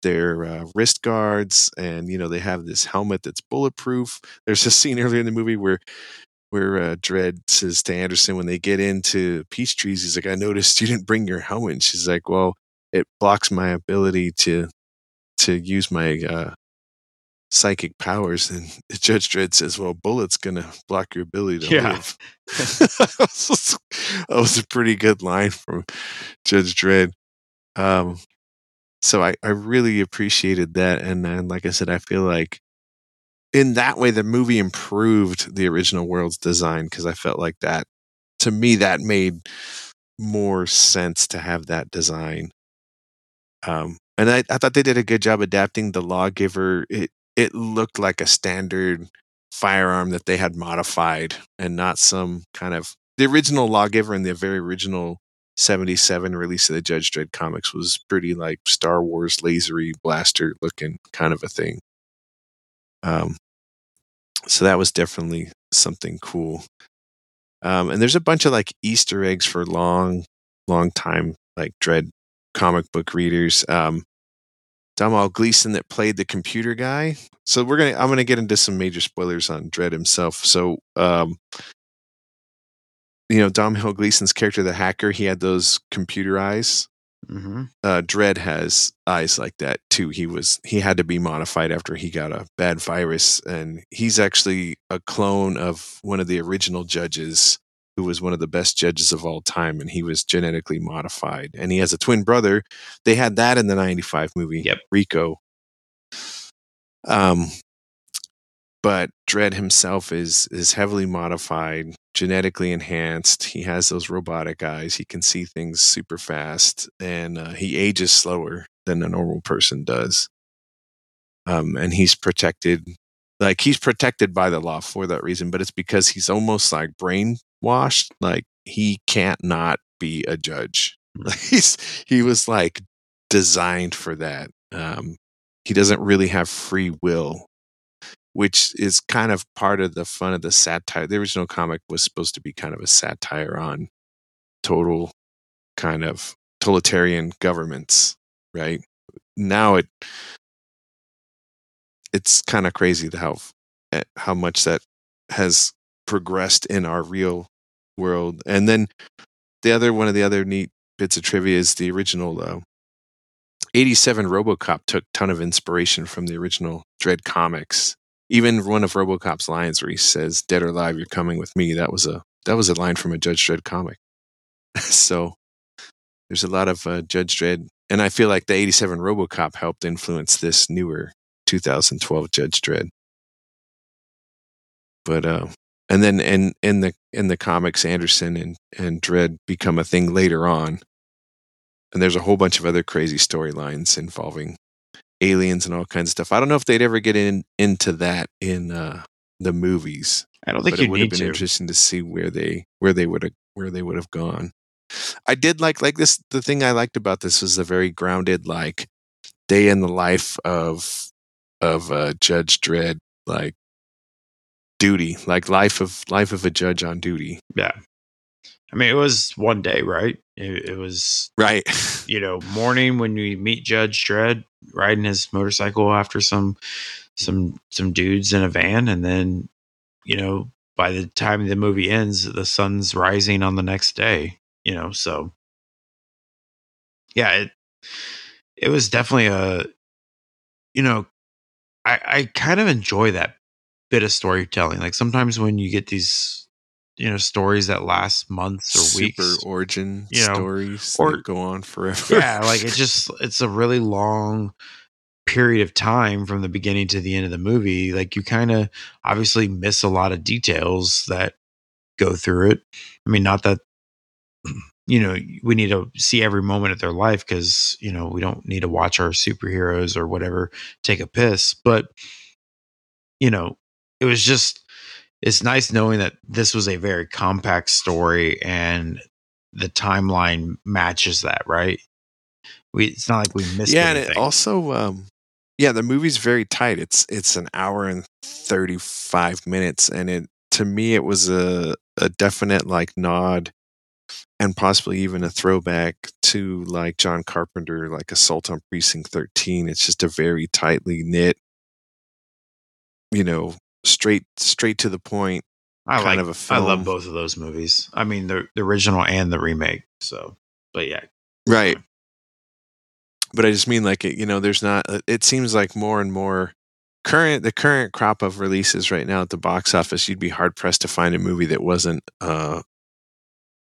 their uh, wrist guards, and you know they have this helmet that's bulletproof. There's a scene earlier in the movie where where uh, Dredd says to Anderson when they get into Peachtrees, he's like, "I noticed you didn't bring your helmet." And she's like, "Well, it blocks my ability to to use my uh, psychic powers." And Judge Dredd says, "Well, bullet's gonna block your ability to Yeah. live." that was a pretty good line from Judge Dredd. Um, so I, I really appreciated that, and then like I said, I feel like in that way the movie improved the original world's design because I felt like that to me that made more sense to have that design. Um, and I, I thought they did a good job adapting the lawgiver. It it looked like a standard firearm that they had modified and not some kind of the original lawgiver in the very original 77 release of the Judge Dredd comics was pretty like Star Wars lasery blaster looking kind of a thing. Um, so that was definitely something cool. Um, and there's a bunch of like Easter eggs for long, long time like Dredd comic book readers. Um, Domhnall Gleeson that played the computer guy. So we're gonna I'm gonna get into some major spoilers on Dredd himself. So um, you know, Domhnall Gleeson's character, the hacker, he had those computer eyes Mm-hmm. uh, Dredd has eyes like that too. He was he had to be modified after he got a bad virus, and he's actually a clone of one of the original judges, who was one of the best judges of all time, and he was genetically modified. And he has a twin brother. They had that in the '95 movie, Yep. Rico. Um, but Dredd himself is is heavily modified, genetically enhanced. He has those robotic eyes. He can see things super fast, and uh, he ages slower than a normal person does. Um, and he's protected, like he's protected by the law for that reason. But it's because he's almost like brainwashed. Like he can't not be a judge. Like he's he was like designed for that. Um, he doesn't really have free will which is kind of part of the fun of the satire. The original comic was supposed to be kind of a satire on total kind of totalitarian governments, right? Now it it's kind of crazy how eh, how much that has progressed in our real world. And then the other one of the other neat bits of trivia is the original uh, 87 RoboCop took ton of inspiration from the original Dredd comics even one of RoboCop's lines where he says "Dead or alive, you're coming with me." That was a that was a line from a Judge Dredd comic. so there's a lot of uh, Judge Dredd, and I feel like the '87 RoboCop helped influence this newer 2012 Judge Dredd. But uh, and then in in the in the comics, Anderson and and Dredd become a thing later on, and there's a whole bunch of other crazy storylines involving aliens and all kinds of stuff. I don't know if they'd ever get in into that in uh, the movies, I don't think but it you would have been to. interesting to see where they where they would have where they would have gone. I did like like this. The thing I liked about this was a very grounded like day in the life of of uh, Judge Dredd, like duty, like life of life of a judge on duty. Yeah. I mean, it was one day, right? It, it was, Right. you know, morning when we meet Judge Dredd riding his motorcycle after some, some, some dudes in a van, and then, you know, by the time the movie ends, the sun's rising on the next day. You know, so yeah, it it was definitely a, you know, I I kind of enjoy that bit of storytelling. Like sometimes when you get these, you know, stories that last months or weeks. Super weeks, origin you know, stories or- that go on forever. yeah like it just it's a really long period of time from the beginning to the end of the movie like you kind of obviously miss a lot of details that go through it i mean not that you know we need to see every moment of their life because you know we don't need to watch our superheroes or whatever take a piss but you know it was just it's nice knowing that this was a very compact story and the timeline matches that right we it's not like we missed yeah, and it also um, yeah, the movie's very tight. It's it's an hour and thirty five minutes, and it to me it was a a definite like nod and possibly even a throwback to like John Carpenter, like Assault on Precinct 13. It's just a very tightly knit, you know, straight straight to the point I kind like. of a I film. love both of those movies. I mean, the the original and the remake. So, but yeah, Right. But I just mean like it, you know, there's not uh, it seems like more and more current the current crop of releases right now at the box office, you'd be hard pressed to find a movie that wasn't uh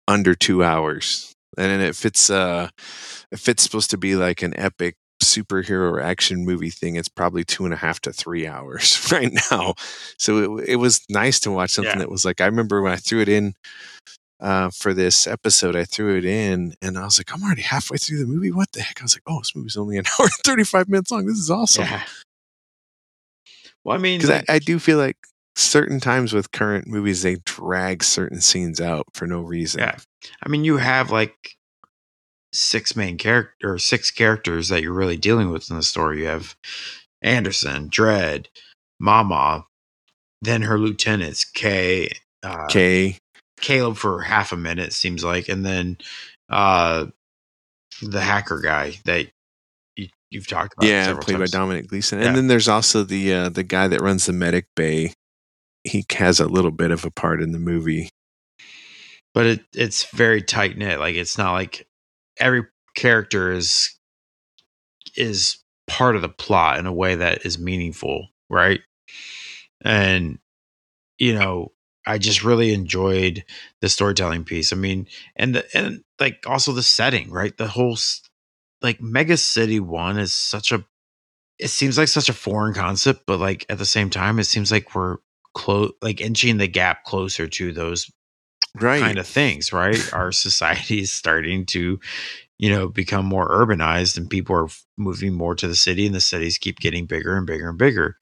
under two hours. And if it's uh if it's supposed to be like an epic superhero action movie thing, it's probably two and a half to three hours right now. So it, it was nice to watch something Yeah. that was like I remember when I threw it in uh, for this episode, I threw it in and I was like, I'm already halfway through the movie. What the heck? I was like, oh, this movie's only an hour and 35 minutes long. This is awesome. yeah. Well, I mean, Because like- I, I do feel like certain times with current movies, they drag certain scenes out for no reason. Yeah. I mean, you have like six main character or six characters that you're really dealing with in the story. You have Anderson, Dredd, Mama, then her lieutenants, Kay, uh, Okay. Caleb for half a minute seems like, and then uh, the hacker guy that you, you've talked about. Yeah, played times. by Dominic Gleeson. Yeah. And then there's also the uh, the guy that runs the medic bay. He has a little bit of a part in the movie. but it it's very tight knit. Like it's not like every character is is part of the plot in a way that is meaningful, right? And you know, I just really enjoyed the storytelling piece. I mean, and the and like also the setting, right? The whole like Mega City One is such a it seems like such a foreign concept, but like at the same time, it seems like we're close, like inching the gap closer to those Right. kind of things, right? Our society is starting to, you know, become more urbanized and people are moving more to the city and the cities keep getting bigger and bigger and bigger.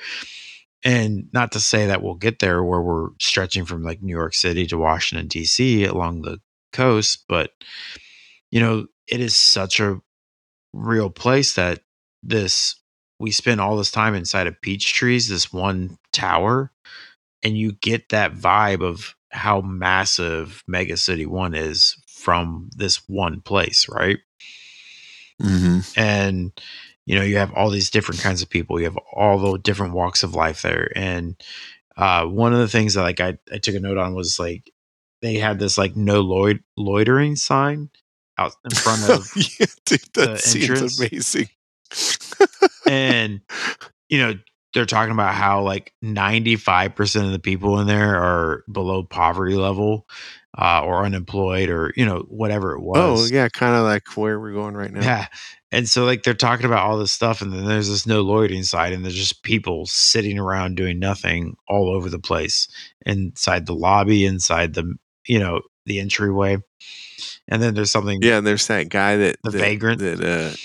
And not to say that we'll get there where we're stretching from like New York City to Washington, D.C. along the coast, but, you know, it is such a real place that this, we spend all this time inside of peach trees, this one tower, and you get that vibe of how massive Mega City One is from this one place, right? hmm And you know, you have all these different kinds of people. You have all the different walks of life there. And uh, one of the things that like I, I took a note on was like they had this like no loit- loitering sign out in front of yeah, dude, that the entrance. amazing. and you know they're talking about how like 95% of the people in there are below poverty level uh, or unemployed or you know whatever it was. oh, yeah, kind of like where we're going right now. yeah and so like they're talking about all this stuff and then there's this no loitering side and there's just people sitting around doing nothing all over the place inside the lobby inside the you know the entryway and then there's something Yeah, and there's that guy that The that, vagrant? That uh,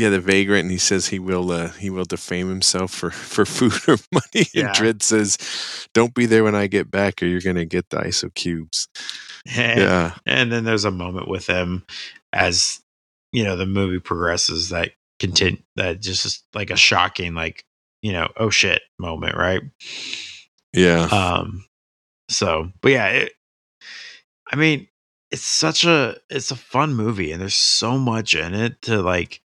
yeah, the vagrant, and he says he will uh, he will defame himself for for food or money. Yeah. And Dredd says, "Don't be there when I get back, or you're gonna get the iso cubes." and, Yeah, and then there's a moment with him as you know the movie progresses that content that just is like a shocking like you know oh shit moment right yeah, um so but yeah it, i mean it's such a it's a fun movie and there's so much in it to like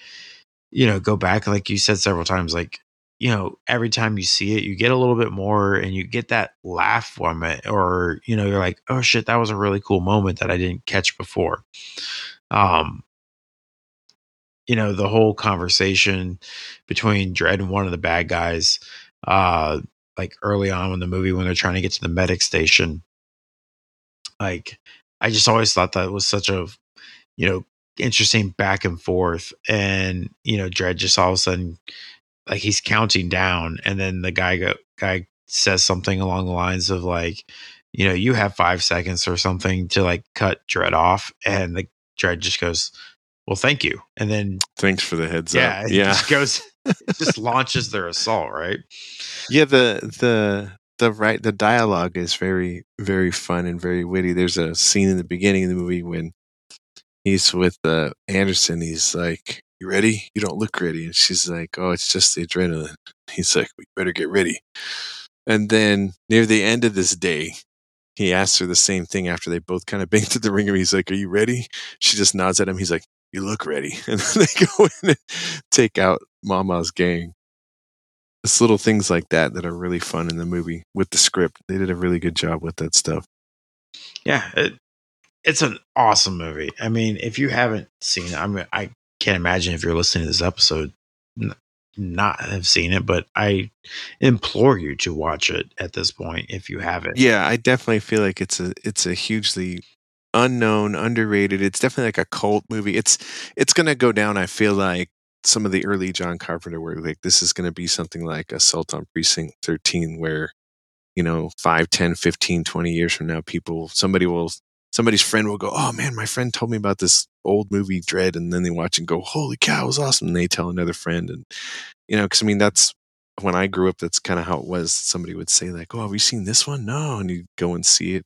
you know go back like you said several times like you know every time you see it you get a little bit more and you get that laugh from it or you know you're like oh shit that was a really cool moment that i didn't catch before. Um you know the whole conversation between Dredd and one of the bad guys uh like early on in the movie when they're trying to get to the medic station like i just always thought that was such a you know interesting back and forth and you know Dredd just all of a sudden like he's counting down and then the guy go guy says something along the lines of like you know you have five seconds or something to like cut Dredd off and the Dredd just goes well thank you and then thanks for the heads yeah up. Yeah, just goes just launches their assault right yeah. The the the right the dialogue is very very fun and very witty. There's a scene in the beginning of the movie when he's with uh, Anderson. He's like, "You ready? You don't look ready." And she's like, "Oh, it's just the adrenaline." He's like, "We better get ready." And then near the end of this day, he asks her the same thing after they both kind of banged to the ringer. He's like, "Are you ready?" She just nods at him. He's like, "You look ready." And then they go in and take out Mama's gang. It's little things like that that are really fun in the movie with the script. They did a really good job with that stuff. Yeah, it, it's an awesome movie. I mean, if you haven't seen it, I mean, I can't imagine if you're listening to this episode n- not have seen it, but I implore you to watch it at this point if you haven't. Yeah, I definitely feel like it's a it's a hugely unknown, underrated. It's definitely like a cult movie. It's it's gonna go down. I feel like some of the early John Carpenter work. Like this is gonna be something like Assault on Precinct 13, where you know 5 10 15 20 years from now people somebody will somebody's friend will go oh man my friend told me about this old movie Dredd and then they watch and go holy cow it was awesome and they tell another friend and you know because i mean that's when i grew up that's kind of how it was somebody would say like oh have you seen this one no and you'd go and see it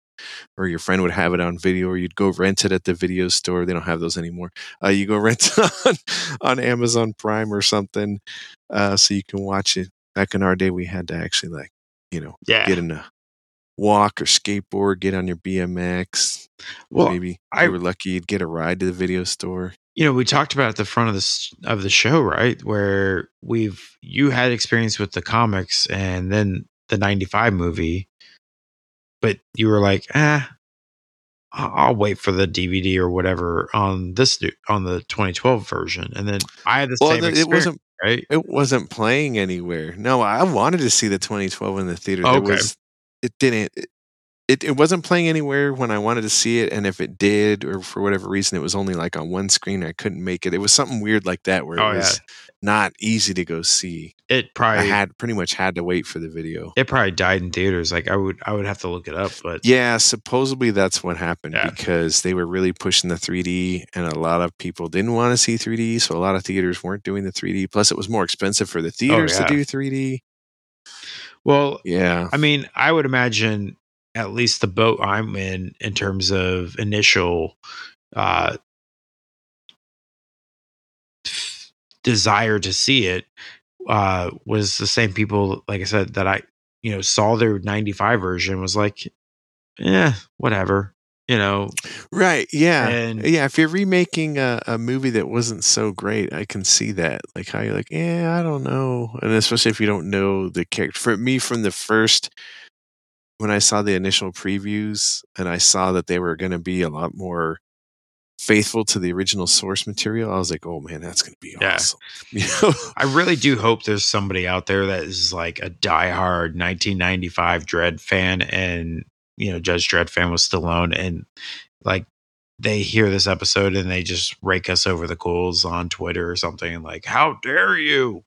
or your friend would have it on video or you'd go rent it at the video store they don't have those anymore uh, you go rent it on, on amazon prime or something uh, so you can watch it back in our day we had to actually like you know Yeah. get in a walk or skateboard, get on your BMX. Well, Maybe I- you were lucky, you'd get a ride to the video store. you know, we talked about at the front of this of the show, right? Where we've you had experience with the comics and then the '95 movie, but you were like, ah, I'll I'll wait for the DVD or whatever on this new- on the 2012 version, and then I had the Well, same the- it wasn't right? it wasn't playing anywhere. No, I wanted to see the 2012 in the theater. There Okay. was it didn't it, it it wasn't playing anywhere when I wanted to see it, and if it did, or for whatever reason, it was only like on one screen. I couldn't make it. It was something weird like that where Oh, it yeah. was not easy to go see. It probably I had pretty much had to wait for the video. it probably died in theaters. Like I would I would have to look it up, but Yeah, supposedly that's what happened Yeah. because they were really pushing the 3D, and a lot of people didn't want to see 3D, so a lot of theaters weren't doing the 3D. Plus, it was more expensive for the oh, theaters Oh, yeah. to do 3D. well, Yeah, I mean, I would imagine at least the boat I'm in, in terms of initial uh, desire to see it, uh, was the same people, like I said, that I, you know, saw their 95 version was like, yeah, whatever, you know, right. Yeah, And- yeah. If you're remaking a, a movie that wasn't so great, I can see that. Like how you're like, yeah, I don't know, and especially if you don't know the character. For me, from the first. When I saw the initial previews and I saw that they were going to be a lot more faithful to the original source material, I was like, "Oh man, that's going to be Yeah. awesome!" You know? I really do hope there's somebody out there that is like a diehard 1995 Dredd fan and, you know, Judge Dredd fan was Stallone and like they hear this episode and they just rake us over the coals on Twitter or something like, how dare you?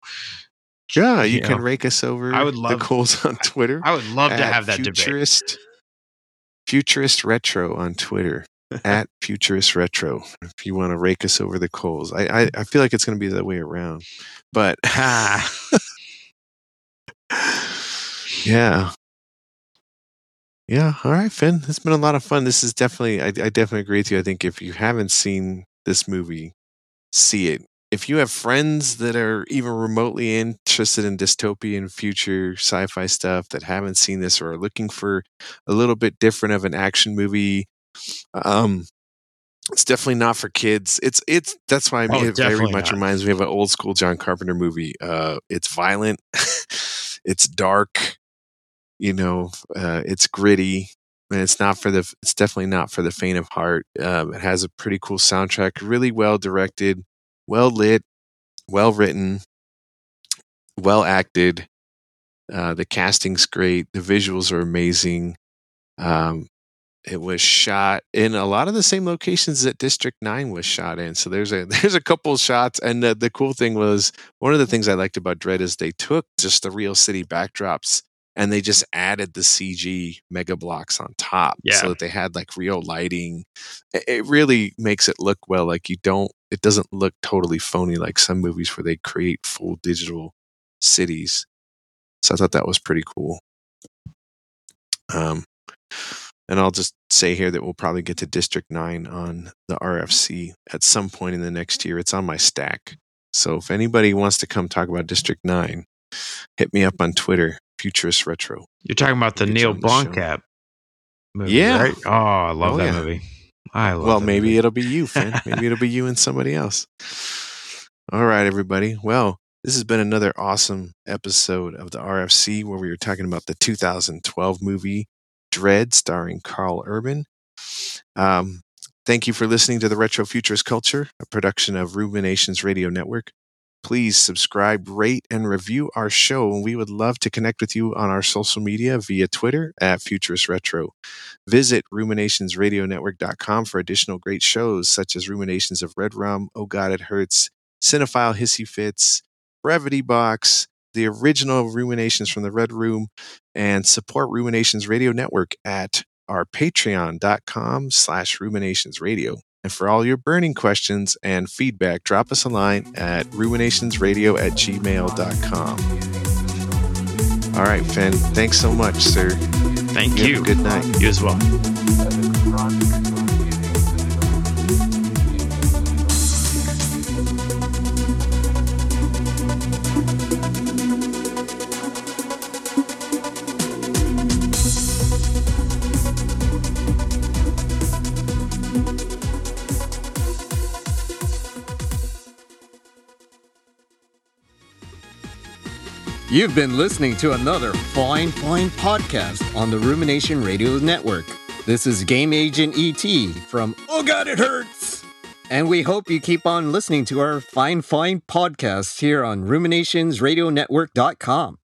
Yeah, you You can know, rake us over. I would the love- coals on Twitter. I would love to have that debate. futurist, Futurist Retro on Twitter at Futurist Retro. If you want to rake us over the coals, I I, I feel like it's going to be the way around, but ah, yeah, yeah. All right, Finn. It's been a lot of fun. This is definitely. I, I definitely agree with you. I think if you haven't seen this movie, see it. If you have friends that are even remotely interested in dystopian future sci-fi stuff that haven't seen this or are looking for a little bit different of an action movie, um, it's definitely not for kids. It's it's that's why I mean, Oh, it very much not. reminds me of an old school John Carpenter movie. Uh, it's violent, it's dark, you know, uh, it's gritty, and it's not for the. It's definitely not for the faint of heart. Um, it has a pretty cool soundtrack, really well directed, well lit, well written, well acted. Uh, the casting's great. The visuals are amazing. Um, it was shot in a lot of the same locations that District Nine was shot in. So there's a there's a couple shots, and the, the cool thing was one of the things I liked about Dredd is they took just the real city backdrops and they just added the CG mega blocks on top, Yeah. so that they had like real lighting. It, really makes it look well. Like you don't, it doesn't look totally phony like some movies where they create full digital cities. So I thought that was pretty cool. Um, and I'll just say here that we'll probably get to District 9 on the RFC at some point in the next year. It's on my stack. So if anybody wants to come talk about District 9, hit me up on Twitter, Futurist Retro. You're talking about the Neil. Blomkamp movie, Yeah. right? Oh, I love Oh, that yeah. movie. I love it. Well, maybe movie. it'll be you, Finn. maybe it'll be you and somebody else. All right, everybody. Well, this has been another awesome episode of the RFC where we were talking about the 2012 movie Dredd, starring Karl Urban. Um, thank you for listening to the Retro Futurist Culture, a production of Ruminations Radio Network. Please subscribe, rate, and review our show. And we would love to connect with you on our social media via Twitter at Futurist Retro. Visit ruminationsradionetwork.com for additional great shows such as Ruminations of Red Rum, Oh God It Hurts, Cinephile Hissy Fits, Brevity Box, the original Ruminations from the Red Room, and support Ruminations Radio Network at our patreon.com slash ruminations radio. And for all your burning questions and feedback, drop us a line at ruminationsradio at gmail.com. All right, Finn, thanks so much, sir. Thank You you. have a good night. You as well. You've been listening to another fine, fine podcast on the Rumination Radio Network. This is Game Agent ET from Oh God, it hurts! And we hope you keep on listening to our fine, fine podcasts here on ruminationsradionetwork.com.